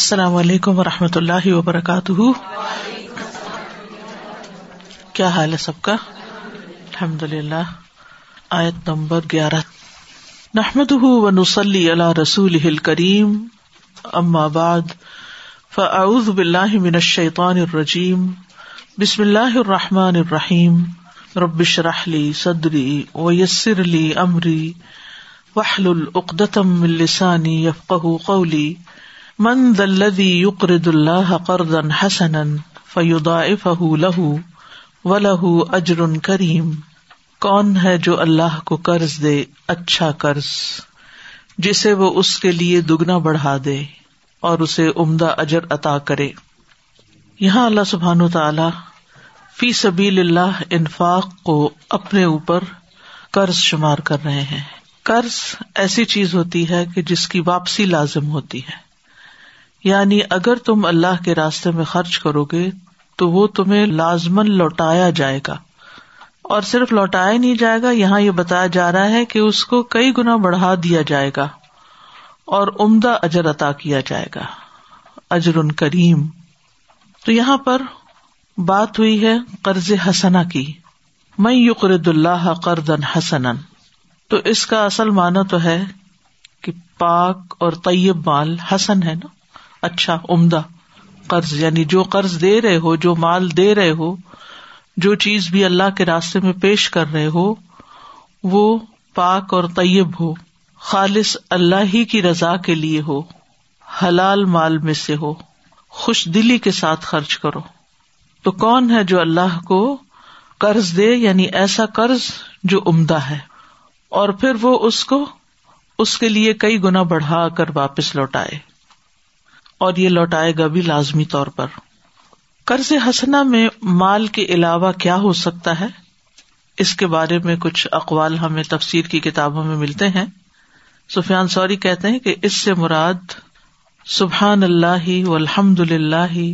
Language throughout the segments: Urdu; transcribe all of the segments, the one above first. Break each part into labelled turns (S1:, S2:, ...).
S1: السلام علیکم و رحمۃ اللہ وبرکاتہ۔ کیا حال ہے سب کا؟ الحمد للہ آیت نمبر گیارہ۔ نحمد و نسلی اللہ رسول کریم اما بعد، فاعوذ باللہ من الشیطان الرجیم۔ بسم اللہ الرحمٰن الرحیم۔ ربش رحلی صدری ویسر علی عمری وحل العقدم السانی یفق قولی۔ من دلدی یقرد اللہ قرضن حسن فیدا فہ لہ و لہ اجر کریم کون ہے جو اللہ کو قرض دے اچھا قرض، جسے وہ اس کے لیے دگنا بڑھا دے اور اسے عمدہ اجر عطا کرے۔ یہاں اللہ سبحان تعالی فی سبیل اللہ انفاق کو اپنے اوپر قرض شمار کر رہے ہیں۔ قرض ایسی چیز ہوتی ہے کہ جس کی واپسی لازم ہوتی ہے۔ یعنی اگر تم اللہ کے راستے میں خرچ کرو گے تو وہ تمہیں لازمن لوٹایا جائے گا۔ اور صرف لوٹایا نہیں جائے گا، یہاں یہ بتایا جا رہا ہے کہ اس کو کئی گنا بڑھا دیا جائے گا اور عمدہ اجر عطا کیا جائے گا۔ اجر ان کریم۔ تو یہاں پر بات ہوئی ہے قرض حسنا کی۔ میں یقرد اللہ قرض حسن تو اس کا اصل معنی تو ہے کہ پاک اور طیب مال حسن ہے نا۔ اچھا عمدہ قرض یعنی جو قرض دے رہے ہو، جو مال دے رہے ہو، جو چیز بھی اللہ کے راستے میں پیش کر رہے ہو، وہ پاک اور طیب ہو، خالص اللہ ہی کی رضا کے لیے ہو، حلال مال میں سے ہو، خوش دلی کے ساتھ خرچ کرو۔ تو کون ہے جو اللہ کو قرض دے؟ یعنی ایسا قرض جو عمدہ ہے۔ اور پھر وہ اس کو، اس کے لیے کئی گنا بڑھا کر واپس لوٹائے۔ اور یہ لوٹائے گا بھی لازمی طور پر۔ قرض حسنا میں مال کے علاوہ کیا ہو سکتا ہے؟ اس کے بارے میں کچھ اقوال ہمیں تفسیر کی کتابوں میں ملتے ہیں۔ سفیان سوری کہتے ہیں کہ اس سے مراد سبحان اللہ و الحمد للہ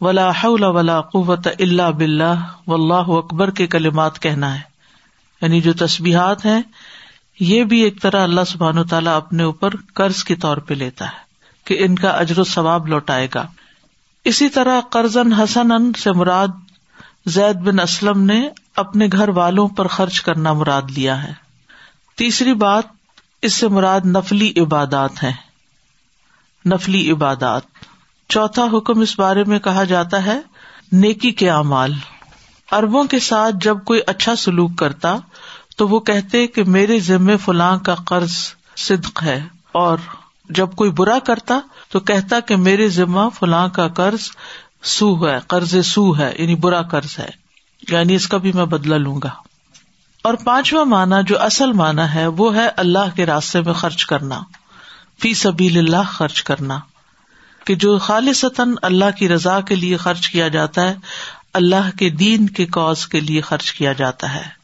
S1: ولا ولا قوت اللہ بلّہ و اللہ اکبر کے کلمات کہنا ہے۔ یعنی جو تصبیحات ہیں، یہ بھی ایک طرح اللہ سبحان و تعالیٰ اپنے اوپر قرض کے طور پہ لیتا ہے۔ کہ ان کا اجر و ثواب لوٹائے گا۔ اسی طرح قرضن حسن سے مراد زید بن اسلم نے اپنے گھر والوں پر خرچ کرنا مراد لیا ہے۔ تیسری بات، اس سے مراد نفلی عبادات ہے نفلی عبادات۔ چوتھا حکم اس بارے میں کہا جاتا ہے، نیکی کے اعمال۔ اربوں کے ساتھ جب کوئی اچھا سلوک کرتا، تو وہ کہتے کہ میرے ذمے فلاں کا قرض صدق ہے اور جب کوئی برا کرتا تو کہتا کہ میرے ذمہ فلاں کا قرض سو ہے، قرض سو ہے یعنی برا قرض ہے۔ یعنی اس کا بھی میں بدلا لوں گا۔ اور پانچواں مانا جو اصل مانا ہے، وہ ہے اللہ کے راستے میں خرچ کرنا۔ فی سبیل اللہ خرچ کرنا۔ کہ جو خالصتاً اللہ کی رضا کے لیے خرچ کیا جاتا ہے، اللہ کے دین کے کوز کے لیے خرچ کیا جاتا ہے۔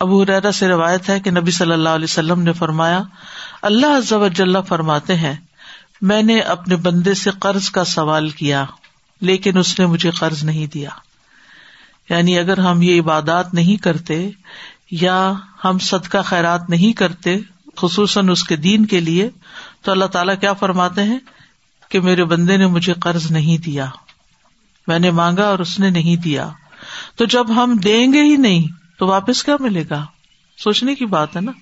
S1: ابو ریرا سے روایت ہے کہ نبی صلی اللہ علیہ وسلم نے فرمایا، اللہ فرماتے ہیں، میں نے اپنے بندے سے قرض کا سوال کیا، لیکن اس نے مجھے قرض نہیں دیا۔ یعنی اگر ہم یہ عبادات نہیں کرتے، یا ہم صدقہ خیرات نہیں کرتے، خصوصاً اس کے دین کے لیے، تو اللہ تعالیٰ کیا فرماتے ہیں؟ کہ میرے بندے نے مجھے قرض نہیں دیا۔ میں نے مانگا اور اس نے نہیں دیا۔ تو جب ہم دیں گے ہی نہیں تو واپس کیا ملے گا؟ سوچنے کی بات ہے نا۔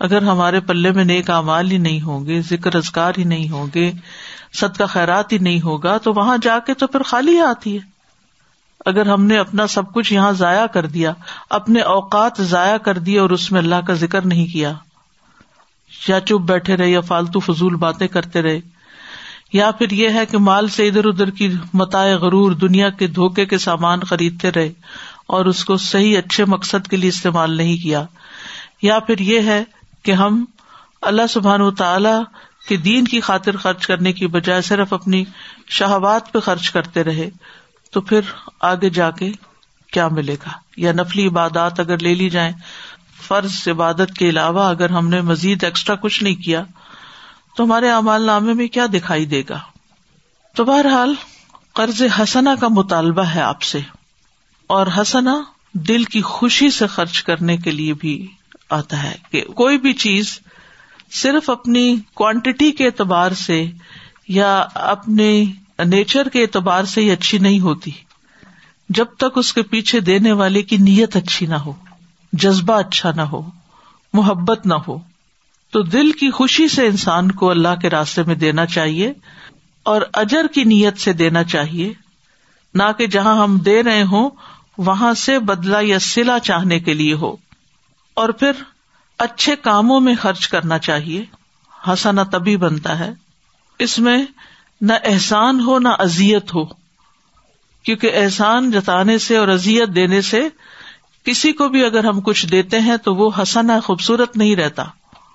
S1: اگر ہمارے پلے میں نیک امال ہی نہیں ہوں گے، ذکر ازگار ہی نہیں ہوں گے سد کا خیرات ہی نہیں ہوگا، تو وہاں جا کے تو پھر خالی آتی ہے۔ اگر ہم نے اپنا سب کچھ یہاں ضائع کر دیا، اپنے اوقات ضائع کر دیے اور اس میں اللہ کا ذکر نہیں کیا، یا چپ بیٹھے رہے یا فالتو فضول باتیں کرتے رہے، یا پھر یہ ہے کہ مال سے ادھر ادھر کی متائے غرور دنیا کے دھوکے کے سامان خریدتے رہے اور اس کو صحیح اچھے مقصد کے لیے استعمال نہیں کیا۔ یا پھر یہ ہے کہ ہم اللہ سبحان و تعالی کے دین کی خاطر خرچ کرنے کی بجائے صرف اپنی شہبات پہ خرچ کرتے رہے، تو پھر آگے جا کے کیا ملے گا؟ یا نفلی عبادات اگر لے لی جائیں، فرض عبادت کے علاوہ اگر ہم نے مزید ایکسٹرا کچھ نہیں کیا، تو ہمارے امال نامے میں کیا دکھائی دے گا؟ تو بہرحال قرض حسنا کا مطالبہ ہے آپ سے۔ اور حسنا دل کی خوشی سے خرچ کرنے کے لیے بھی آتا ہے کہ کوئی بھی چیز صرف اپنی کوانٹٹی کے اعتبار سے یا اپنے نیچر کے اعتبار سے ہی اچھی نہیں ہوتی، جب تک اس کے پیچھے دینے والے کی نیت اچھی نہ ہو، جذبہ اچھا نہ ہو، محبت نہ ہو، تو دل کی خوشی سے انسان کو اللہ کے راستے میں دینا چاہیے اور اجر کی نیت سے دینا چاہیے، نہ کہ جہاں ہم دے رہے ہوں وہاں سے بدلا یا سلا چاہنے کے لیے ہو۔ اور پھر اچھے کاموں میں خرچ کرنا چاہیے۔ ہنسانا تبھی بنتا ہے۔ اس میں نہ احسان ہو نہ ازیت ہو۔ کیونکہ احسان جتانے سے اور ازیت دینے سے کسی کو بھی اگر ہم کچھ دیتے ہیں تو وہ ہنسانا خوبصورت نہیں رہتا۔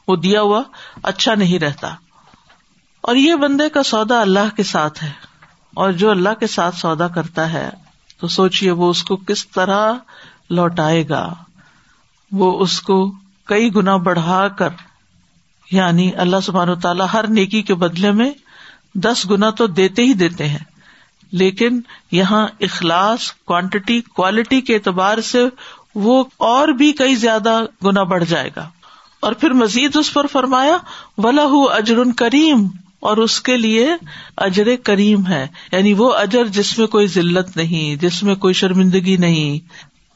S1: وہ دیا ہوا اچھا نہیں رہتا۔ اور یہ بندے کا سودا اللہ کے ساتھ ہے۔ اور جو اللہ کے ساتھ سودا کرتا ہے تو سوچیے وہ اس کو کس طرح لوٹائے گا۔ وہ اس کو کئی گنا بڑھا کر یعنی اللہ سبحان و تعالیٰ ہر نیکی کے بدلے میں دس گنا تو دیتے ہی دیتے ہیں۔ لیکن یہاں اخلاص کوانٹٹی کوالٹی کے اعتبار سے وہ اور بھی کئی زیادہ گنا بڑھ جائے گا۔ اور پھر مزید اس پر فرمایا ولا اجر کریم۔ اور اس کے لیے اجر کریم ہے۔ یعنی وہ اجر جس میں کوئی ذلت نہیں، جس میں کوئی شرمندگی نہیں۔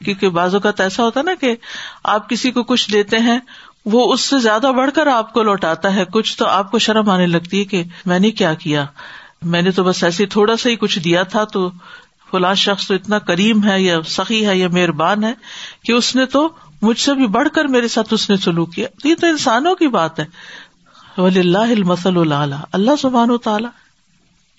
S1: کیونکہ بعض اوقات ایسا ہوتا نا کہ آپ کسی کو کچھ دیتے ہیں، وہ اس سے زیادہ بڑھ کر آپ کو لوٹاتا ہے۔ کچھ تو آپ کو شرم آنے لگتی ہے کہ میں نے کیا کیا؟ میں نے تو بس ایسے تھوڑا سا ہی کچھ دیا تھا تو فلاں شخص تو اتنا کریم ہے یا سخی ہے یا مہربان ہے کہ اس نے تو مجھ سے بھی بڑھ کر میرے ساتھ اس نے سلوک کیا۔ یہ تو انسانوں کی بات ہے۔ ولی اللہ المسل اللہ اللہ سبحان و تعالیٰ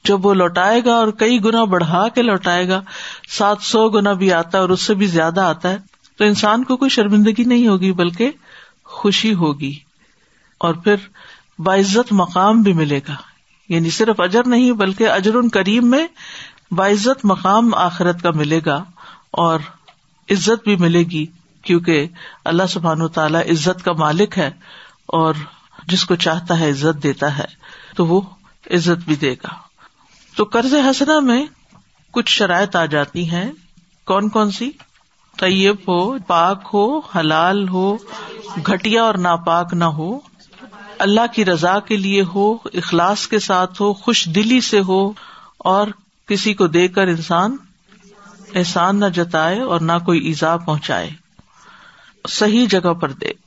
S1: جب وہ لوٹائے گا اور کئی گنا بڑھا کے لوٹائے گا، سات سو گنا بھی آتا ہے اور اس سے بھی زیادہ آتا ہے، تو انسان کو کوئی شرمندگی نہیں ہوگی، بلکہ خوشی ہوگی۔ اور پھر باعزت مقام بھی ملے گا۔ یعنی صرف اجر نہیں، بلکہ اجر ان کریم میں باعزت مقام آخرت کا ملے گا اور عزت بھی ملے گی، کیونکہ اللہ سبحان و تعالیٰ عزت کا مالک ہے اور جس کو چاہتا ہے عزت دیتا ہے، تو وہ عزت بھی دے گا۔ تو قرض حسنا میں کچھ شرائط آ جاتی ہیں۔ کون کون سی؟ طیب ہو، پاک ہو، حلال ہو گٹیا اور ناپاک نہ ہو۔ اللہ کی رضا کے لیے ہو، اخلاص کے ساتھ ہو، خوش دلی سے ہو۔ اور کسی کو دے کر انسان احسان نہ جتائے اور نہ کوئی ایزا پہنچائے۔ صحیح جگہ پر دے۔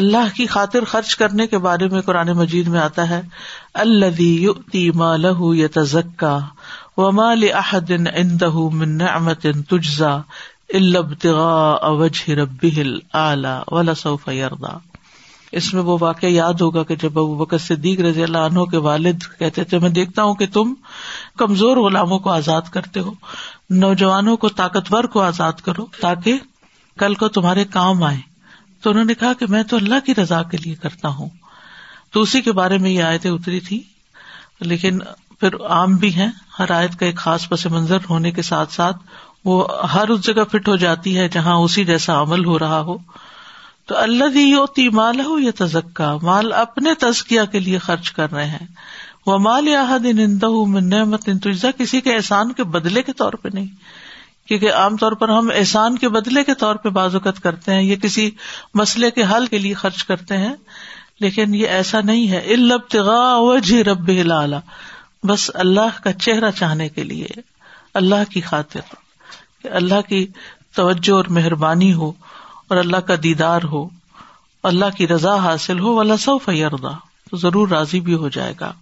S1: اللہ کی خاطر خرچ کرنے کے بارے میں قرآن مجید میں آتا ہے اللہ یتزکا ومال احد عنده من نعمت تجزا الابتغاء وجه ربه الاعلى ولسوف يرضى اس میں وہ واقعہ یاد ہوگا کہ جب ابو بکر صدیق رضی اللہ عنہ کے والد کہتے تھے، میں دیکھتا ہوں کہ تم کمزور غلاموں کو آزاد کرتے ہو، نوجوانوں کو طاقتور کو آزاد کرو تاکہ کل کو تمہارے کام آئے تو انہوں نے کہا کہ میں تو اللہ کی رضا کے لیے کرتا ہوں۔ تو اسی کے بارے میں یہ آیتیں اتری تھی لیکن پھر عام بھی ہیں۔ ہر آیت کا ایک خاص پس منظر ہونے کے ساتھ ساتھ وہ ہر اس جگہ فٹ ہو جاتی ہے جہاں اسی جیسا عمل ہو رہا ہو۔ تو اللہ دی مال ہو یا تزکا مال اپنے تزکیا کے لیے خرچ کر رہے ہیں۔ وہ مال یا نعمت تجزا، کسی کے احسان کے بدلے کے طور پہ نہیں۔ کیونکہ عام طور پر ہم احسان کے بدلے کے طور پہ بازوقت کرتے ہیں یا کسی مسئلے کے حل کے لیے خرچ کرتے ہیں، لیکن یہ ایسا نہیں ہے۔ البتغا وجہ رب لالا بس اللہ کا چہرہ چاہنے کے لیے، اللہ کی خاطر اللہ کی توجہ اور مہربانی ہو اور اللہ کا دیدار ہو، اللہ کی رضا حاصل ہو اللہ سو فیردا تو ضرور راضی بھی ہو جائے گا۔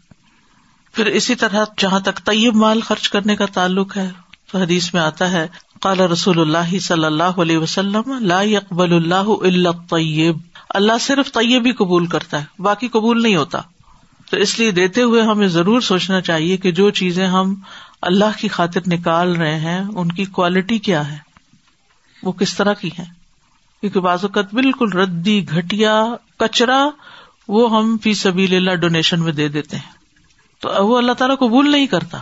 S1: پھر اسی طرح جہاں تک طیب مال خرچ کرنے کا تعلق ہے حدیث میں آتا ہے کالا رسول اللہ صلی اللہ علیہ وسلم، لا اقبال اللہ اللہ طیب اللہ صرف طیب ہی قبول کرتا ہے، باقی قبول نہیں ہوتا۔ تو اس لیے دیتے ہوئے ہمیں ضرور سوچنا چاہیے کہ جو چیزیں ہم اللہ کی خاطر نکال رہے ہیں، ان کی کوالٹی کیا ہے؟ وہ کس طرح کی ہے کیونکہ بعض اوقات بالکل ردی گٹیا کچرا، وہ ہم فی سبھی اللہ ڈونیشن میں دے دیتے ہیں۔ تو وہ اللہ تعالیٰ قبول نہیں کرتا۔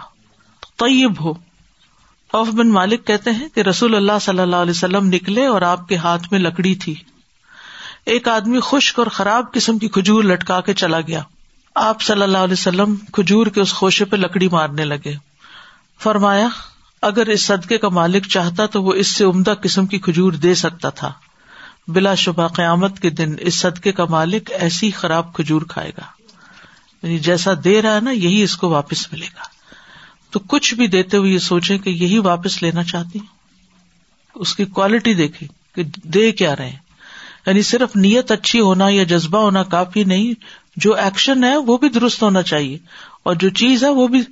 S1: طیب ہو۔ اوف بن مالک کہتے ہیں کہ رسول اللہ صلی اللہ علیہ وسلم نکلے اور آپ کے ہاتھ میں لکڑی تھی۔ ایک آدمی خشک اور خراب قسم کی کھجور لٹکا کے چلا گیا۔ آپ صلی اللہ علیہ وسلم کھجور کے اس خوشے پہ لکڑی مارنے لگے۔ فرمایا، اگر اس صدقے کا مالک چاہتا تو وہ اس سے عمدہ قسم کی کھجور دے سکتا تھا۔ بلا شبہ قیامت کے دن اس صدقے کا مالک ایسی خراب کھجور کھائے گا۔ یعنی جیسا دے رہا ہے نا، یہی اس کو واپس ملے گا۔ تو کچھ بھی دیتے ہوئے یہ سوچے کہ یہی واپس لینا چاہتی اس کی کوالٹی دیکھے کہ دے کیا رہے یعنی صرف نیت اچھی ہونا یا جذبہ ہونا کافی نہیں، جو ایکشن ہے وہ بھی درست ہونا چاہیے اور جو چیز ہے وہ بھی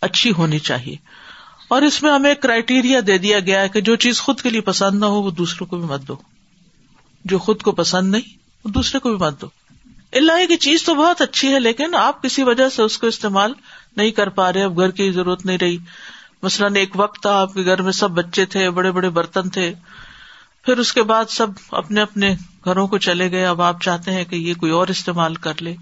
S1: اچھی ہونی چاہیے۔ اور اس میں ہمیں کرائٹیریا دے دیا گیا ہے کہ جو چیز خود کے لیے پسند نہ ہو وہ دوسروں کو بھی مت دو۔ جو خود کو پسند نہیں، وہ دوسرے کو بھی مت دو۔ اللہ کی چیز تو بہت اچھی ہے، لیکن آپ کسی وجہ سے اس کو استعمال نہیں کر پا رہے، اب گھر کی ضرورت نہیں رہی۔ مثلاً ایک وقت تھا، آپ کے گھر میں سب بچے تھے، بڑے بڑے برتن تھے۔ پھر اس کے بعد سب اپنے اپنے گھروں کو چلے گئے۔ اب آپ چاہتے ہیں کہ یہ کوئی اور استعمال کر لے۔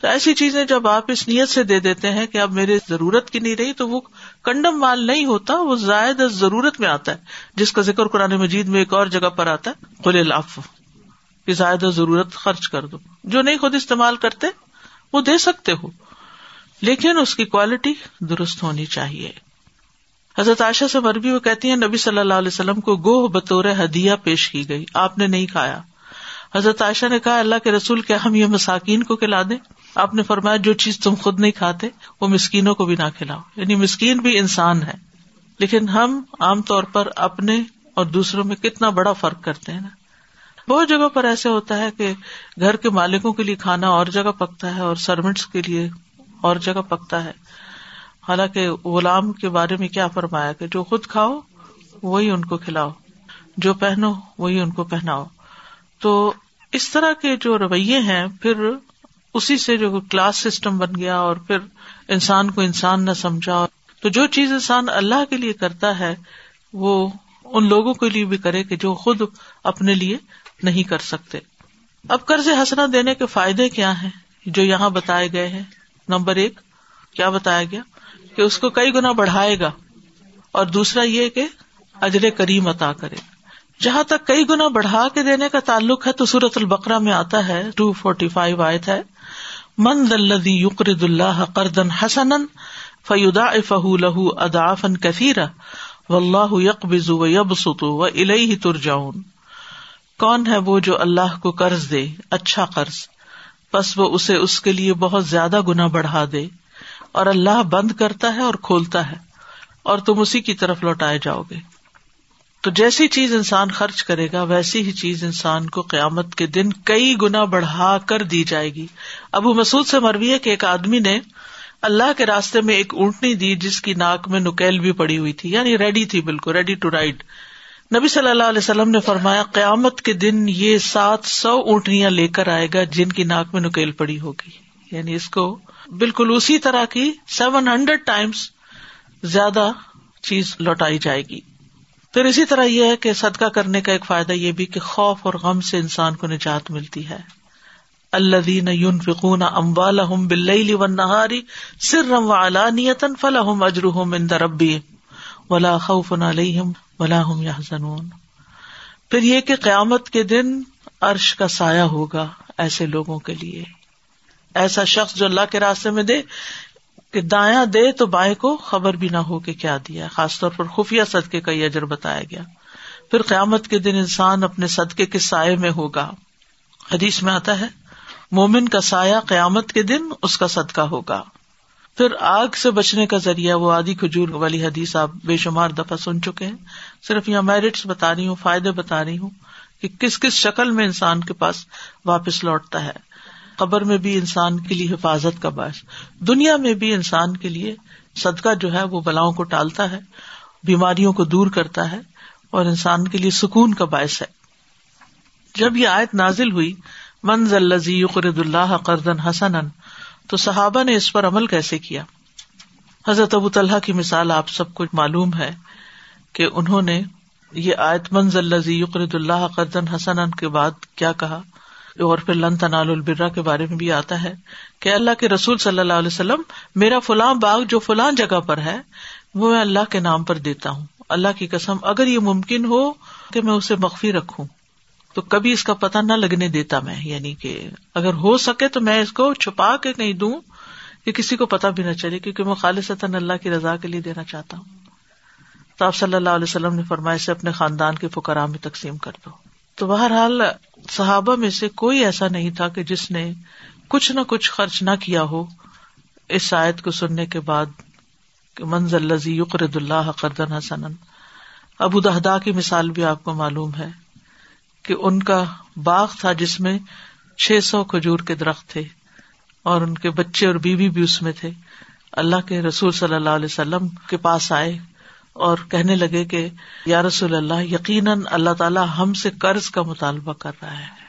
S1: تو ایسی چیزیں جب آپ اس نیت سے دے دیتے ہیں کہ اب میرے ضرورت کی نہیں رہی، تو وہ کنڈم مال نہیں ہوتا، وہ زائد ضرورت میں آتا ہے۔ جس کا ذکر قرآن مجید میں ایک اور جگہ پر آتا ہے۔ قل العفو، کہ زائد ضرورت خرچ کر دو۔ جو نہیں خود استعمال کرتے، وہ دے سکتے ہو۔ لیکن اس کی کوالٹی درست ہونی چاہیے۔ حضرت عائشہ سے مربی وہ کہتی ہیں، نبی صلی اللہ علیہ وسلم کو گوہ بطور ہدیہ پیش کی گئی۔ آپ نے نہیں کھایا۔ حضرت عائشہ نے کہا، اللہ کے رسول، کیا ہم یہ مساکین کو کھلا دیں؟ آپ نے فرمایا، جو چیز تم خود نہیں کھاتے، وہ مسکینوں کو بھی نہ کھلاؤ۔ یعنی مسکین بھی انسان ہے۔ لیکن ہم عام طور پر اپنے اور دوسروں میں کتنا بڑا فرق کرتے ہیں نا۔ بہت جگہ پر ایسے ہوتا ہے کہ گھر کے مالکوں کے لیے کھانا اور جگہ پکتا ہے اور سروینٹس کے لیے اور جگہ پکتا ہے۔ حالانکہ غلام کے بارے میں کیا فرمایا کہ جو خود کھاؤ، وہی ان کو کھلاؤ۔ جو پہنو، وہی ان کو پہناؤ۔ تو اس طرح کے جو رویے ہیں، پھر اسی سے جو کلاس سسٹم بن گیا اور پھر انسان کو انسان نہ سمجھا۔ تو جو چیز انسان اللہ کے لیے کرتا ہے، وہ ان لوگوں کے لیے بھی کرے کہ جو خود اپنے لیے نہیں کر سکتے۔ اب قرض ہنسنا دینے کے فائدے کیا ہیں، جو یہاں بتائے گئے ہیں؟ نمبر ایک، کیا بتایا گیا؟ کہ اس کو کئی گنا بڑھائے گا اور دوسرا یہ کہ اجر کریم عطا کرے جہاں تک کئی گنا بڑھا کے دینے کا تعلق ہے تو سورت البقرا میں آتا ہے ٹو فورٹی فائیو آئے تھے من دلدی یقرد اللہ قردن حسن فیودا فہ لہ ادافن کثیرا و اللہ یقبز و یب ستو و الہ ترجاؤن کون ہے وہ جو اللہ کو قرض دے اچھا قرض؟ بس وہ اسے اس کے لیے بہت زیادہ گنا بڑھا دے اور اللہ بند کرتا ہے اور کھولتا ہے اور تم اسی کی طرف لوٹائے جاؤ گے۔ تو جیسی چیز انسان خرچ کرے گا، ویسی ہی چیز انسان کو قیامت کے دن کئی گنا بڑھا کر دی جائے گی۔ ابو مسعود سے مربی ہے کہ ایک آدمی نے اللہ کے راستے میں ایک اونٹنی دی جس کی ناک میں نکیل بھی پڑی ہوئی تھی یعنی ریڈی تھی بالکل، ریڈی ٹو رائڈ۔ نبی صلی اللہ علیہ وسلم نے فرمایا، قیامت کے دن یہ سات سو اونٹنیاں لے کر آئے گا جن کی ناک میں نکیل پڑی ہوگی۔ یعنی اس کو بالکل اسی طرح کی سیون ہنڈریڈ ٹائمس زیادہ چیز لوٹائی جائے گی۔ پھر اسی طرح یہ ہے کہ صدقہ کرنے کا ایک فائدہ یہ بھی کہ خوف اور غم سے انسان کو نجات ملتی ہے۔ اللہ دین یون فکون امبال بل نہاری سر رم و علانیتن فلاحم اجرحم ان دربی ولا خوف علیہم ولا ہم یا پھر یہ کہ قیامت کے دن عرش کا سایہ ہوگا ایسے لوگوں کے لیے۔ ایسا شخص جو اللہ کے راستے میں دے کہ دایا دے تو بائیں کو خبر بھی نہ ہو کہ کیا دیا۔ خاص طور پر خفیہ صدقے کا یہ اجر بتایا گیا۔ پھر قیامت کے دن انسان اپنے صدقے کے سائے میں ہوگا۔ حدیث میں آتا ہے، مومن کا سایہ قیامت کے دن اس کا صدقہ ہوگا۔ پھر آگ سے بچنے کا ذریعہ وہ آدھی کھجور والی حدیث آپ بے شمار دفعہ سن چکے ہیں۔ صرف یہاں میرٹس بتا رہی ہوں، فائدے بتا رہی ہوں کہ کس کس شکل میں انسان کے پاس واپس لوٹتا ہے۔ قبر میں بھی انسان کے لیے حفاظت کا باعث، دنیا میں بھی انسان کے لیے صدقہ جو ہے وہ بلاؤں کو ٹالتا ہے، بیماریوں کو دور کرتا ہے اور انسان کے لیے سکون کا باعث ہے۔ جب یہ آیت نازل ہوئی منز الزی قرد اللہ قرضن حسن تو صحابہ نے اس پر عمل کیسے کیا؟ حضرت ابو طلحہ کی مثال آپ سب کو معلوم ہے کہ انہوں نے یہ آیت منز یقرد اللہ قرضن حسن کے بعد کیا کہا؟ اور پھر لن تنال البرا کے بارے میں بھی آتا ہے کہ اللہ کے رسول صلی اللہ علیہ وسلم، میرا فلاں باغ جو فلاں جگہ پر ہے، وہ میں اللہ کے نام پر دیتا ہوں۔ اللہ کی قسم، اگر یہ ممکن ہو کہ میں اسے مخفی رکھوں۔ تو کبھی اس کا پتہ نہ لگنے دیتا میں یعنی کہ اگر ہو سکے تو میں اس کو چھپا کے نہیں دوں کہ کسی کو پتا بھی نہ چلے، کیونکہ میں خالص اللہ کی رضا کے لیے دینا چاہتا ہوں۔ تو آپ صلی اللہ علیہ وسلم نے فرمائے سے اپنے خاندان کے فکرا میں تقسیم کر دو۔ تو بہرحال صحابہ میں سے کوئی ایسا نہیں تھا کہ جس نے کچھ نہ کچھ خرچ نہ کیا ہو۔ اس آیت کو سننے کے بعد منظر لذی یقرد اللہ قردن حسن ابو دہدا کی مثال بھی آپ کو معلوم ہے۔ کہ ان کا باغ تھا جس میں چھ سو کھجور کے درخت تھے اور ان کے بچے اور بیوی بھی اس میں تھے۔ اللہ کے رسول صلی اللہ علیہ وسلم کے پاس آئے اور کہنے لگے کہ یا رسول اللہ، یقیناً اللہ تعالیٰ ہم سے قرض کا مطالبہ کر رہا ہے۔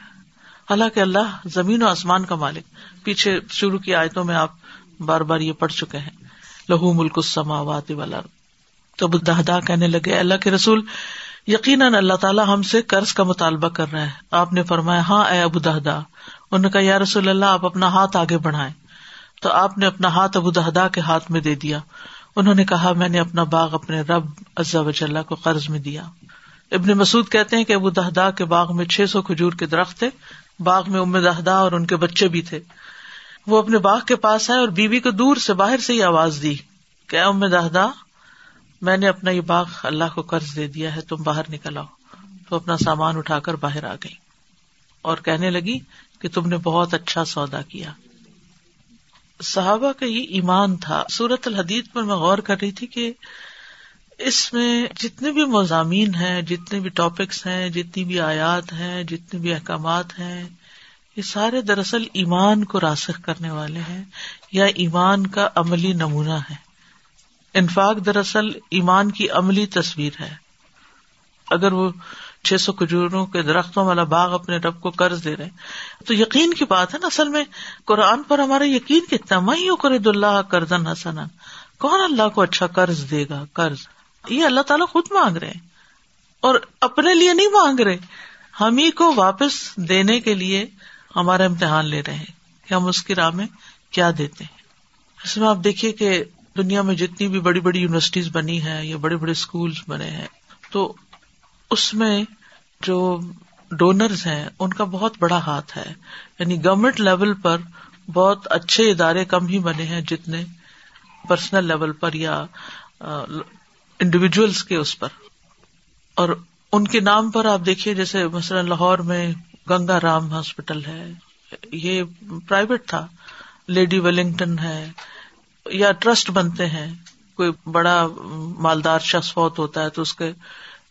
S1: حالانکہ اللہ زمین و آسمان کا مالک۔ پیچھے شروع کی آیتوں میں آپ بار بار یہ پڑھ چکے ہیں۔ لہو ملک السماوات والا تو دہدا کہنے لگے اللہ کے رسول یقیناً اللہ تعالیٰ ہم سے قرض کا مطالبہ کر رہا ہے۔ آپ نے فرمایا ہاں اے ابو دہدا انہوں نے کہا، یا رسول اللہ، آپ اپنا ہاتھ آگے بڑھائے تو آپ نے اپنا ہاتھ ابو دہدا کے ہاتھ میں دے دیا۔ انہوں نے کہا، میں نے اپنا باغ اپنے رب عزا وجاللہ کو قرض میں دیا۔ ابن مسعد کہتے ہیں کہ ابو دہدا کے باغ میں چھ سو کھجور کے درخت تھے۔ باغ میں ام دہدا اور ان کے بچے بھی تھے۔ وہ اپنے باغ کے پاس آئے اور بیوی کو دور سے باہر سے ہی آواز دی کہ ام دہدا میں نے اپنا یہ باغ اللہ کو قرض دے دیا ہے، تم باہر نکل آؤ۔ تو اپنا سامان اٹھا کر باہر آ گئی۔ اور کہنے لگی کہ تم نے بہت اچھا سودا کیا۔ صحابہ کا یہ ایمان تھا۔ سورت الحدید پر میں غور کر رہی تھی کہ اس میں جتنے بھی مضامین ہیں، جتنے بھی ٹاپکس ہیں، جتنی بھی آیات ہیں، جتنے بھی احکامات ہیں، یہ سارے دراصل ایمان کو راسخ کرنے والے ہیں یا ایمان کا عملی نمونہ ہے۔ انفاق دراصل ایمان کی عملی تصویر ہے۔ اگر وہ چھ سو کھجوروں کے درختوں والا باغ اپنے رب کو قرض دے رہے تو یقین کی بات ہے نا اصل میں، قرآن پر ہمارا یقین کتنا میں کرد اللہ کردن حسن کون اللہ کو اچھا قرض دے گا، قرض؟ یہ اللہ تعالیٰ خود مانگ رہے اور اپنے لیے نہیں مانگ رہے، ہم ہی کو واپس دینے کے لیے ہمارا امتحان لے رہے ہیں کہ ہم اس کی راہ میں کیا دیتے ہیں۔ اس میں آپ دیکھیے کہ دنیا میں جتنی بھی بڑی بڑی یونیورسٹیز بنی ہے یا بڑے بڑے اسکول بنے ہیں، تو اس میں جو ڈونرز ہیں، ان کا بہت بڑا ہاتھ ہے۔ یعنی گورمنٹ لیول پر بہت اچھے ادارے کم ہی بنے ہیں جتنے پرسنل لیول پر یا انڈیویجلس کے اس پر۔ اور ان کے نام پر آپ دیکھیے، جیسے مثلاً لاہور میں گنگا رام ہاسپٹل ہے، یہ پرائیویٹ تھا۔ لیڈی ویلنگٹن ہے۔ یا ٹرسٹ بنتے ہیں، کوئی بڑا مالدار شخص فوت ہوتا ہے تو اس کے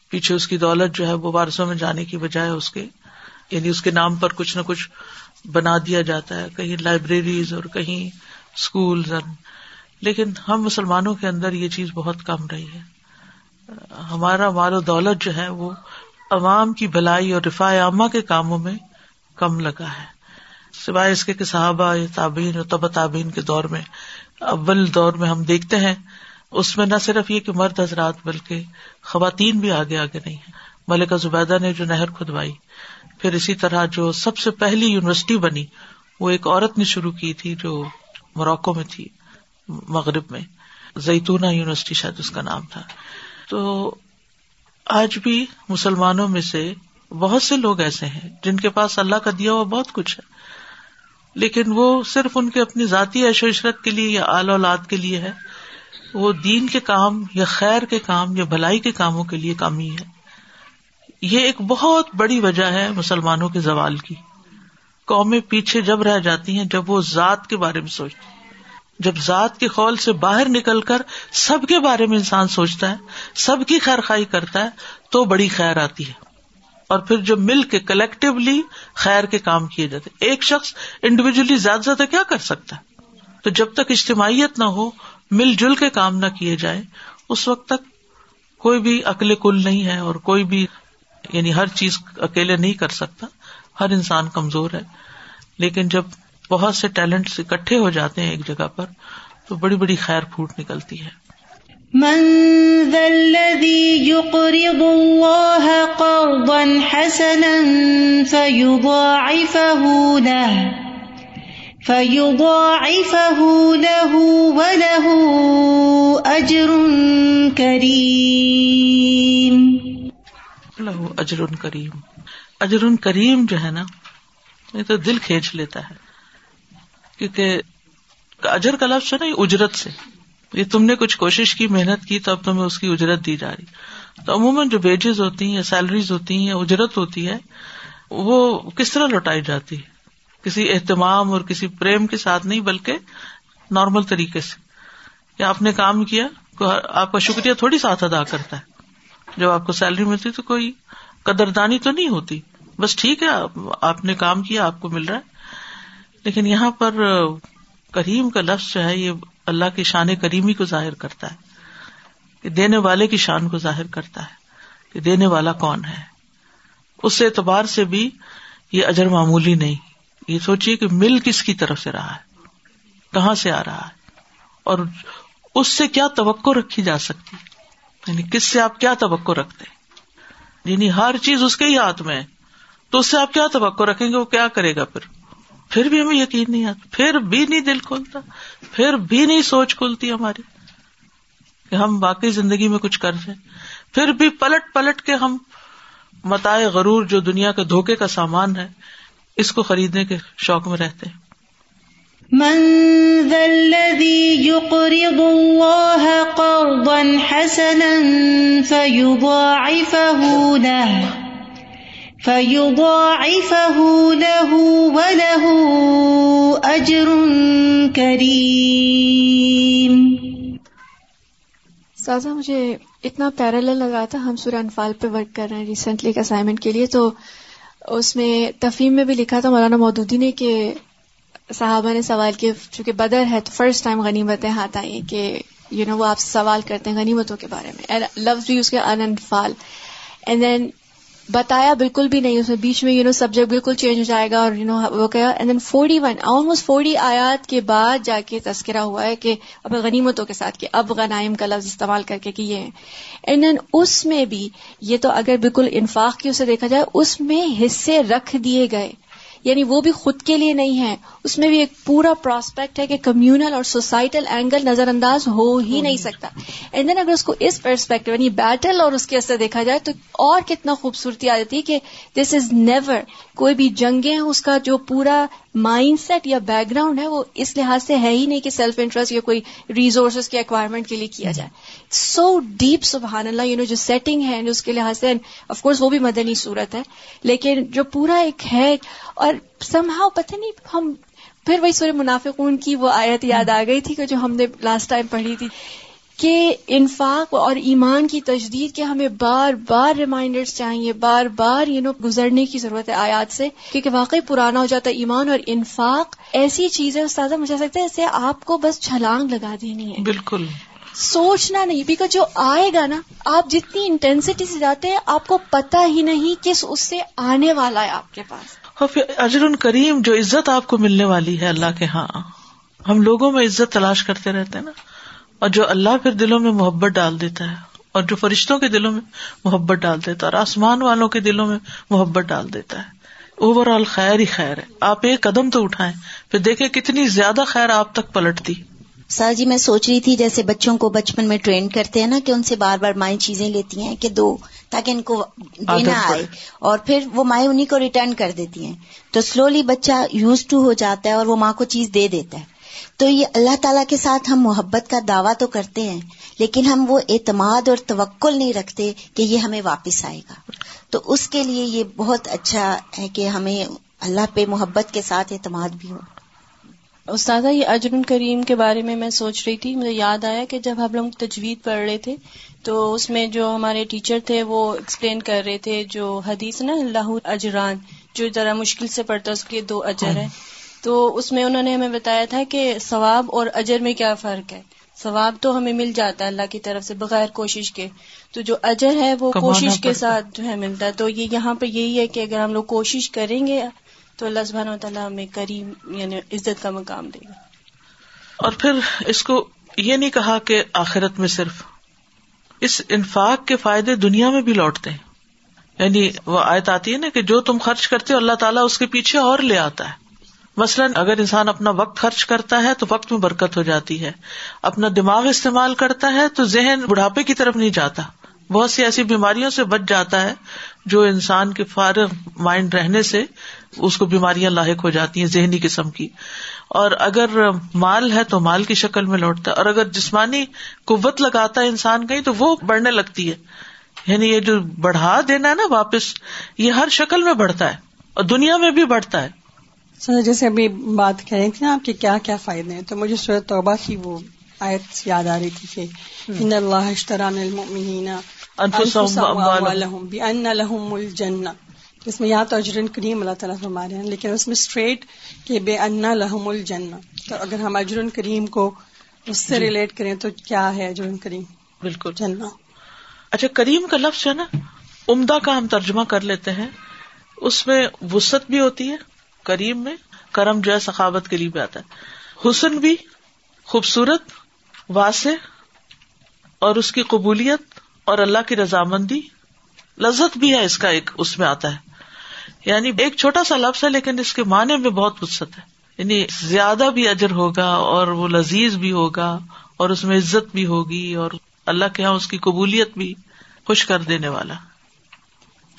S1: پیچھے اس کی دولت جو ہے وہ وارسوں میں جانے کی بجائے اس کے یعنی اس کے نام پر کچھ نہ کچھ بنا دیا جاتا ہے، کہیں لائبریریز اور کہیں اسکول لیکن ہم مسلمانوں کے اندر یہ چیز بہت کم رہی ہے۔ ہمارا مال و دولت جو ہے وہ عوام کی بھلائی اور رفا عامہ کے کاموں میں کم لگا ہے۔ سوائے اس کے کہ صحابہ تابین اور تب تعبین کے دور میں اول دور میں ہم دیکھتے ہیں، اس میں نہ صرف یہ کہ مرد حضرات بلکہ خواتین بھی آگے آگے نہیں ہے ملکہ زبیدہ نے جو نہر کھدوائی، پھر اسی طرح جو سب سے پہلی یونیورسٹی بنی، وہ ایک عورت نے شروع کی تھی جو موراکو میں تھی، مغرب میں۔ زیتون یونیورسٹی شاید اس کا نام تھا۔ تو آج بھی مسلمانوں میں سے بہت سے لوگ ایسے ہیں جن کے پاس اللہ کا دیا ہوا بہت کچھ ہے۔ لیکن وہ صرف ان کے اپنی ذاتی عیش و عشرت کے لیے یا آل اولاد کے لیے ہے۔ وہ دین کے کام یا خیر کے کام یا بھلائی کے کاموں کے لیے کام ہی ہے۔ یہ ایک بہت بڑی وجہ ہے مسلمانوں کے زوال کی۔ قومیں پیچھے جب رہ جاتی ہیں، جب وہ ذات کے بارے میں سوچتی جب ذات کے خول سے باہر نکل کر سب کے بارے میں انسان سوچتا ہے، سب کی خیر خائی کرتا ہے، تو بڑی خیر آتی ہے۔ اور پھر جب مل کے کلیکٹولی خیر کے کام کیے جاتے ایک شخص انڈیویجلی زیادہ زیادہ کیا کر سکتا ہے؟ تو جب تک اجتماعیت نہ ہو، مل جل کے کام نہ کیے جائے اس وقت تک کوئی بھی اکلے کل نہیں ہے اور کوئی بھی یعنی ہر چیز اکیلے نہیں کر سکتا۔ ہر انسان کمزور ہے۔ لیکن جب بہت سے ٹیلنٹ اکٹھے ہو جاتے ہیں ایک جگہ پر، تو بڑی بڑی خیر پھوٹ نکلتی ہے۔
S2: له وله أجر كريم
S1: له أجر کریم۔ اجر کریم جو ہے نا، یہ تو دل کھینچ لیتا ہے، کیونکہ اجر کا لفظ ہے نا اجرت سے۔ یہ تم نے کچھ کوشش کی، محنت کی، تو اب تمہیں اس کی اجرت دی جا رہی۔ تو عموماً جو ویجز ہوتی ہیں، یا سیلریز ہوتی ہیں، یا اجرت ہوتی ہے، وہ کس طرح لوٹائی جاتی ہے؟ کسی اہتمام اور کسی پریم کے ساتھ نہیں، بلکہ نارمل طریقے سے۔ یا آپ نے کام کیا آپ کا شکریہ تھوڑی ساتھ ادا کرتا ہے۔ جب آپ کو سیلری ملتی تو کوئی قدردانی تو نہیں ہوتی۔ بس ٹھیک ہے آپ نے کام کیا، آپ کو مل رہا ہے۔ لیکن یہاں پر، کریم کا لفظ جو ہے، یہ اللہ کی شان کریمی کو ظاہر کرتا ہے، کہ دینے والے کی شان کو ظاہر کرتا ہے، کہ دینے والا کون ہے۔ اس اعتبار سے بھی یہ اجر معمولی نہیں۔ یہ سوچیے کہ مل کس کی طرف سے رہا ہے، کہاں سے آ رہا ہے، اور اس سے کیا توقع رکھی جا سکتی۔ یعنی کس سے آپ کیا توقع رکھتے یعنی ہر چیز اس کے ہی ہاتھ میں ہے، تو اس سے آپ کیا توقع رکھیں گے؟ وہ کیا کرے گا پھر؟ پھر بھی ہمیں یقین نہیں آتا، پھر بھی نہیں دل کھولتا، پھر بھی نہیں سوچ کھلتی ہماری کہ ہم باقی زندگی میں کچھ کر رہے پھر بھی پلٹ پلٹ کے ہم متائے غرور جو دنیا کے دھوکے کا سامان ہے، اس کو خریدنے کے شوق میں رہتے ہیں۔
S2: من فيضاعفه له وله أجر كريم۔
S3: سازا، مجھے اتنا پیرالل لگا تھا، ہم سورہ انفال پہ ورک کر رہے ہیں ریسنٹلی ایک اسائنمنٹ کے لیے، تو اس میں تفہیم میں بھی لکھا تھا مولانا مودودی نے کہ صحابہ نے سوال کیا، چونکہ بدر ہے تو فرسٹ ٹائم غنیمتیں ہاتھ آئی کہ یو نو وہ آپ سوال کرتے ہیں غنیمتوں کے بارے میں لفظ بھی اس کے انفال۔ اینڈ دین بتایا بالکل بھی نہیں، اس میں بیچ میں یو نو سبجیکٹ بالکل چینج ہو جائے گا اور یو نو وہ کہا and then forty one almost forty آیات کے بعد جا کے تذکرہ ہوا ہے کہ اب غنیمتوں کے ساتھ کہ اب غنائم کا لفظ استعمال کر کے کیے ہیں۔ اینڈ دین اس میں بھی، یہ تو اگر بالکل انفاق کی اسے دیکھا جائے، اس میں حصے رکھ دیے گئے۔ یعنی وہ بھی خود کے لیے نہیں ہے۔ اس میں بھی ایک پورا پراسپیکٹ ہے کہ کمیونل اور سوسائٹل اینگل نظر انداز ہو ہی نہیں سکتا۔ اینڈ دین اگر اس کو اس پرسپیکٹو یعنی بیٹل اور اس کے اثر دیکھا جائے تو اور کتنا خوبصورتی آ جاتی ہے کہ دس از نیور کوئی بھی جنگیں اس کا جو پورا مائنڈ سیٹ یا بیک گراؤنڈ ہے وہ اس لحاظ سے ہے ہی نہیں کہ سیلف انٹرسٹ یا کوئی ریسورسز کے ایکوائرمنٹ کے لیے کیا جائے۔ سو ڈیپ سبحان اللہ یو نو جو سیٹنگ ہے اس کے لحاظ سے آف کورس وہ بھی مدنی صورت ہے۔ لیکن جو پورا ایک ہے، اور سمہاؤ پتہ نہیں ہم پھر وہی سورہ منافقون کی وہ آیت یاد آ گئی تھی کہ جو ہم نے لاسٹ ٹائم پڑھی تھی کہ انفاق اور ایمان کی تجدید کے ہمیں بار بار ریمائنڈرز چاہیے بار بار یو نو گزرنے کی ضرورت ہے آیات سے کیونکہ واقعی پرانا ہو جاتا ہے ایمان اور انفاق ایسی چیز ہے استاذہ مجھے سکتا ہے اسے آپ کو بس چھلانگ لگا دینی ہے۔
S1: بالکل۔
S3: سوچنا نہیں بیکاز جو آئے گا نا آپ جتنی انٹینسٹی سے جاتے ہیں آپ کو پتا ہی نہیں کہ اس سے آنے والا ہے آپ کے پاس۔
S1: اور پھر اجر کریم جو عزت آپ کو ملنے والی ہے اللہ کے ہاں۔ ہم لوگوں میں عزت تلاش کرتے رہتے ہیں نا۔ اور جو اللہ پھر دلوں میں محبت ڈال دیتا ہے، اور جو فرشتوں کے دلوں میں محبت ڈال دیتا ہے، اور آسمان والوں کے دلوں میں محبت ڈال دیتا ہے۔ اوور آل خیر ہی خیر ہے۔ آپ ایک قدم تو اٹھائیں، پھر دیکھیں کتنی زیادہ خیر آپ تک پلٹتی۔
S4: سر جی میں سوچ رہی تھی جیسے بچوں کو بچپن میں ٹرین کرتے ہیں نا، کہ ان سے بار بار مائیں چیزیں لیتی ہیں، کہ دو تاکہ ان کو دینا آئے اور پھر وہ مائیں انہیں کو ریٹرن کر دیتی ہیں۔ تو سلولی بچہ یوز ٹو ہو جاتا ہے اور وہ ماں کو چیز دے دیتا ہے۔ تو یہ اللہ تعالیٰ کے ساتھ ہم محبت کا دعویٰ تو کرتے ہیں لیکن ہم وہ اعتماد اور توکل نہیں رکھتے کہ یہ ہمیں واپس آئے گا۔ تو اس کے لیے یہ بہت اچھا ہے کہ ہمیں اللہ پہ محبت کے ساتھ اعتماد بھی ہو۔
S5: استاذہ یہ اجر کریم کے بارے میں میں سوچ رہی تھی مجھے یاد آیا کہ جب ہم لوگ تجوید پڑھ رہے تھے تو اس میں جو ہمارے ٹیچر تھے وہ ایکسپلین کر رہے تھے جو حدیث نا اللہ اجران جو ذرا مشکل سے پڑھتا ہے اس کے دو اجر ہے تو اس میں انہوں نے ہمیں بتایا تھا کہ ثواب اور اجر میں کیا فرق ہے۔ ثواب تو ہمیں مل جاتا ہے اللہ کی طرف سے بغیر کوشش کے۔ تو جو اجر ہے وہ کوشش کے ساتھ جو ہے ملتا ہے۔ تو یہ یہاں پہ یہی ہے کہ اگر ہم لوگ کوشش کریں گے تو اللہ سبحانہ و تعالیٰ ہمیں کریم یعنی عزت کا مقام دے گا۔
S1: اور پھر اس کو یہ نہیں کہا کہ آخرت میں صرف اس انفاق کے فائدے دنیا میں بھی لوٹتے ہیں۔ یعنی وہ آیت آتی ہے نا کہ جو تم خرچ کرتے ہو اللہ تعالیٰ اس کے پیچھے اور لے آتا ہے۔ مثلاً اگر انسان اپنا وقت خرچ کرتا ہے تو وقت میں برکت ہو جاتی ہے۔ اپنا دماغ استعمال کرتا ہے تو ذہن بڑھاپے کی طرف نہیں جاتا۔ بہت سی ایسی بیماریوں سے بچ جاتا ہے جو انسان کے فارغ مائنڈ رہنے سے اس کو بیماریاں لاحق ہو جاتی ہیں ذہنی قسم کی۔ اور اگر مال ہے تو مال کی شکل میں لوٹتا ہے، اور اگر جسمانی قوت لگاتا ہے انسان کہیں تو وہ بڑھنے لگتی ہے۔ یعنی یہ جو بڑھا دینا ہے نا واپس، یہ ہر شکل میں بڑھتا ہے اور دنیا میں بھی بڑھتا ہے۔
S6: سر جیسے ابھی بات کر رہی تھی نا آپ کے کیا کیا فائدے ہیں، تو مجھے توبہ کی وہ آیت یاد آ رہی تھی کہ ان اللہ اشتران المؤمنین بان لهم الجنہ. اس میں یہاں تو اجرن کریم اللہ تعالیٰ فرما رہے ہیں لیکن اس میں اسٹریٹ کہ بے انا لہم الجنہ. تو اگر ہم اجرن کریم کو اس سے ریلیٹ جی۔ کریں تو کیا ہے اجرن کریم؟
S1: بالکل. جنہ. اچھا کریم کا لفظ ہے نا عمدہ کا ہم ترجمہ کر لیتے ہیں۔ اس میں وسط بھی ہوتی ہے کریم میں کرم جو ہے ثقافت کے لیے بھی آتا ہے۔ حسن بھی خوبصورت واسع اور اس کی قبولیت اور اللہ کی رضامندی لذت بھی ہے اس کا ایک اس میں آتا ہے۔ یعنی ایک چھوٹا سا لفظ ہے لیکن اس کے معنی میں بہت وسط ہے۔ یعنی زیادہ بھی اجر ہوگا اور وہ لذیذ بھی ہوگا اور اس میں عزت بھی ہوگی اور اللہ کے یہاں اس کی قبولیت بھی خوش کر دینے والا۔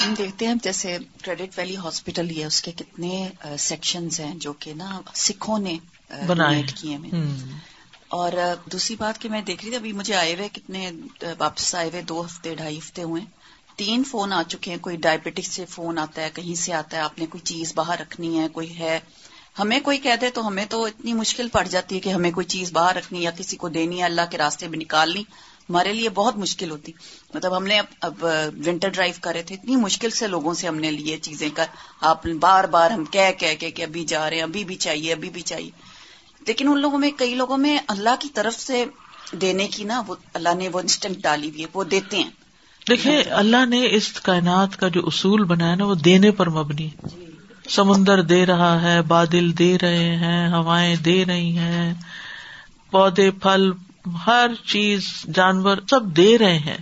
S7: ہم دیکھتے ہیں جیسے کریڈٹ ویلی ہاسپٹل یہ اس کے کتنے سیکشنز ہیں جو کہ نا سکھوں نے بنائے کیے اور دوسری بات کہ میں دیکھ رہی تھی، ابھی مجھے آئے ہوئے کتنے، واپس آئے ہوئے دو ہفتے، ڈھائی ہفتے ہوئے تین فون آ چکے ہیں، کوئی ڈائبٹک سے فون آتا ہے، کہیں سے آتا ہے، آپ نے کوئی چیز باہر رکھنی ہے، کوئی ہے۔ ہمیں کوئی کہہ دے تو ہمیں تو اتنی مشکل پڑ جاتی ہے کہ ہمیں کوئی چیز باہر رکھنی یا کسی کو دینی ہے، اللہ کے راستے میں نکالنی۔ ہمارے لیے بہت مشکل ہوتی۔ مطلب ہم نے اب ونٹر ڈرائیو کرے تھے، اتنی مشکل سے لوگوں سے ہم نے لیے چیزیں کر۔ آپ بار بار ہم کہہ کہہ کے کہ ابھی جا رہے ہیں، ابھی بھی چاہیے، ابھی بھی چاہیے۔ لیکن ان لوگوں میں، کئی لوگوں میں اللہ کی طرف سے دینے کی نا، وہ اللہ نے وہ انسٹنٹ ڈالی ہوئی ہے، وہ دیتے ہیں۔
S1: دیکھیے اللہ نے اس کائنات کا جو اصول بنایا نا، وہ دینے پر مبنی۔ سمندر دے رہا ہے، بادل دے رہے ہیں، ہوائیں دے رہی ہیں، پودے، پھل، ہر چیز، جانور سب دے رہے ہیں۔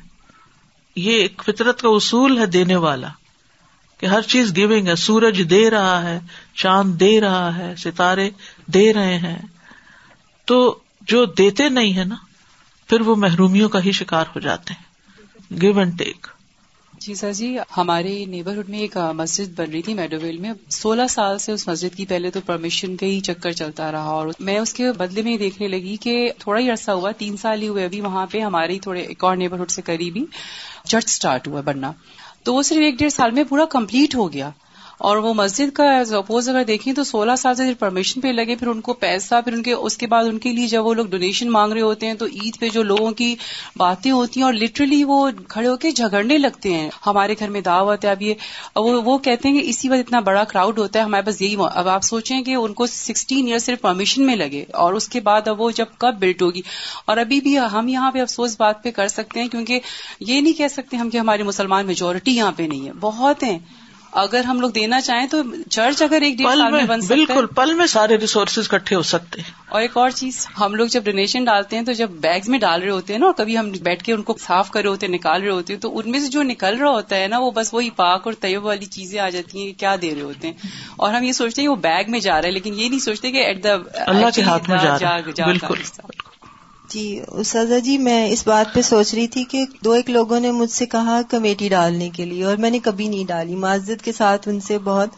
S1: یہ ایک فطرت کا اصول ہے دینے والا، کہ ہر چیز گیونگ ہے۔ سورج دے رہا ہے، چاند دے رہا ہے، ستارے دے رہے ہیں تو جو دیتے نہیں ہے نا، پھر وہ محرومیوں کا ہی شکار ہو جاتے ہیں۔ گیو اینڈ ٹیک
S8: جی سر جی ہمارے نیبرہڈ میں ایک مسجد بن رہی تھی میڈویل میں۔ سولہ سال سے اس مسجد کی پہلے تو پرمیشن کا ہی چکر چلتا رہا اور میں اس کے بدلے میں دیکھنے لگی کہ تھوڑا ہی عرصہ ہوا، تین سال ہی ہوئے ابھی وہاں پہ ہمارے تھوڑے ایک اور نیبرہڈ سے قریبی چرچ اسٹارٹ ہوا بننا۔ تو وہ صرف ایک ڈیڑھ سال میں پورا کمپلیٹ ہو گیا۔ اور وہ مسجد کا سپوز اگر دیکھیں تو سولہ سال سے پرمیشن پہ لگے، پھر ان کو پیسہ، پھر ان کے، اس کے بعد ان کے لیے جب وہ لوگ ڈونیشن مانگ رہے ہوتے ہیں تو عید پہ جو لوگوں کی باتیں ہوتی ہیں اور لٹرلی وہ کھڑے ہو کے جھگڑنے لگتے ہیں۔ ہمارے گھر میں دعوت ہے، اب یہ، وہ کہتے ہیں کہ اسی وقت اتنا بڑا کراؤڈ ہوتا ہے، ہمارے پاس یہی اب آپ سوچیں کہ ان کو سکسٹین ایئر صرف پرمیشن میں لگے اور اس کے بعد اب وہ جب کب بلٹ ہوگی۔ اور ابھی بھی ہم یہاں پہ افسوس بات پہ کر سکتے ہیں کیونکہ یہ نہیں کہہ سکتے ہم کہ ہماری مسلمان میجورٹی یہاں پہ نہیں ہے، بہت ہیں۔ اگر ہم لوگ دینا چاہیں تو چرچ اگر ایک سال میں بن
S1: بالکل پل میں سارے ریسورسز کٹھے ہو سکتے ہیں۔
S8: اور ایک اور چیز ہم لوگ جب ڈونیشن ڈالتے ہیں تو جب بیگز میں ڈال رہے ہوتے ہیں نا اور کبھی ہم بیٹھ کے ان کو صاف کر رہے ہوتے ہیں نکال رہے ہوتے ہیں تو ان میں سے جو نکل رہا ہوتا ہے نا وہ بس وہی پاک اور طیب والی چیزیں آ جاتی ہیں کیا دے رہے ہوتے ہیں؟ اور ہم یہ سوچتے ہیں وہ بیگ میں جا رہا ہے لیکن یہ نہیں سوچتے کہ ایٹ دا
S1: اللہ کے ہاتھ میں جا۔ بالکل۔
S9: جی اساتذہ جی میں اس بات پہ سوچ رہی تھی کہ دو ایک لوگوں نے مجھ سے کہا کمیٹی ڈالنے کے لیے اور میں نے کبھی نہیں ڈالی۔ معذرت کے ساتھ ان سے بہت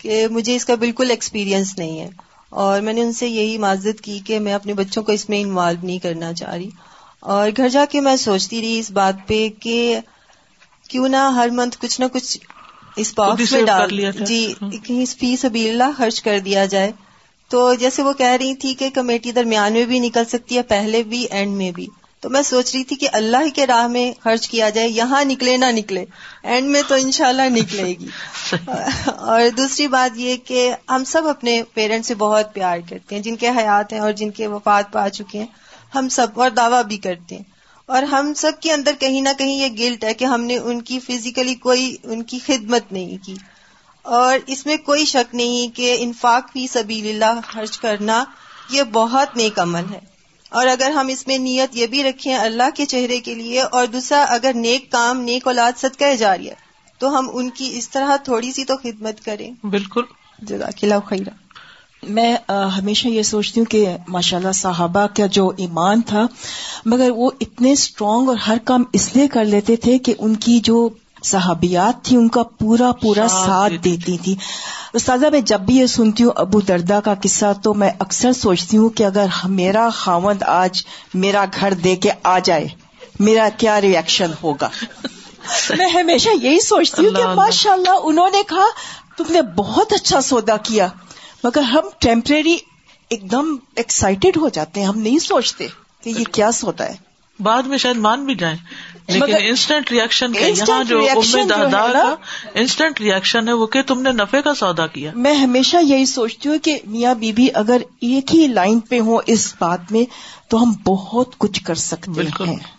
S9: کہ مجھے اس کا بالکل ایکسپیرئنس نہیں ہے۔ اور میں نے ان سے یہی معذرت کی کہ میں اپنے بچوں کو اس میں انوالو نہیں کرنا چاہ رہی۔ اور گھر جا کے میں سوچتی رہی اس بات پہ کہ کیوں نہ ہر منتھ کچھ نہ کچھ اس باکس میں ڈال جی کہیں فیس ابھی اللہ خرچ کر دیا جائے۔ تو جیسے وہ کہہ رہی تھی کہ کمیٹی درمیان میں بھی نکل سکتی ہے پہلے بھی اینڈ میں بھی۔ تو میں سوچ رہی تھی کہ اللہ کے راہ میں خرچ کیا جائے یہاں نکلے نہ نکلے۔ اینڈ میں تو انشاءاللہ نکلے گی۔ اور دوسری بات یہ کہ ہم سب اپنے پیرنٹ سے بہت پیار کرتے ہیں۔ جن کے حیات ہیں اور جن کے وفات پا چکے ہیں ہم سب اور دعویٰ بھی کرتے ہیں۔ اور ہم سب کے اندر کہیں نہ کہیں یہ گلٹ ہے کہ ہم نے ان کی فزیکلی کوئی ان کی خدمت نہیں کی۔ اور اس میں کوئی شک نہیں کہ انفاق فی سبیل اللہ خرچ کرنا یہ بہت نیک عمل ہے۔ اور اگر ہم اس میں نیت یہ بھی رکھیں اللہ کے چہرے کے لیے اور دوسرا اگر نیک کام نیک اولاد صدقہ ہے تو ہم ان کی اس طرح تھوڑی سی تو خدمت کریں۔
S1: بالکل۔
S9: جزاک اللہ خیرہ
S10: میں ہمیشہ یہ سوچتی ہوں کہ ماشاء اللہ صحابہ کا جو ایمان تھا مگر وہ اتنے اسٹرانگ اور ہر کام اس لیے کر لیتے تھے کہ ان کی جو صحابیات تھی ان کا پورا پورا ساتھ دیتی تھی۔ استاذہ میں جب بھی یہ سنتی ہوں ابو دردا کا قصہ تو میں اکثر سوچتی ہوں کہ اگر میرا خاوند آج میرا گھر دے کے آ جائے میرا کیا ریئیکشن ہوگا؟ میں ہمیشہ یہی سوچتی ہوں کہ ماشاء اللہ۔ انہوں نے کہا تم نے بہت اچھا سودا کیا۔ مگر ہم ٹیمپریری ایک دم ایکسائٹیڈ ہو جاتے ہیں ہم نہیں سوچتے کہ یہ کیا سوتا ہے۔
S1: بعد میں شاید مان بھی جائیں۔ لیکن انسٹنٹ ریئیکشن یہاں جو کا انسٹنٹ ریئیکشن ہے وہ کہ تم نے نفے کا سودا کیا۔
S10: میں ہمیشہ یہی سوچتی ہوں کہ میاں بی بی اگر ایک ہی لائن پہ ہوں اس بات میں تو ہم بہت کچھ کر سکتے ہیں۔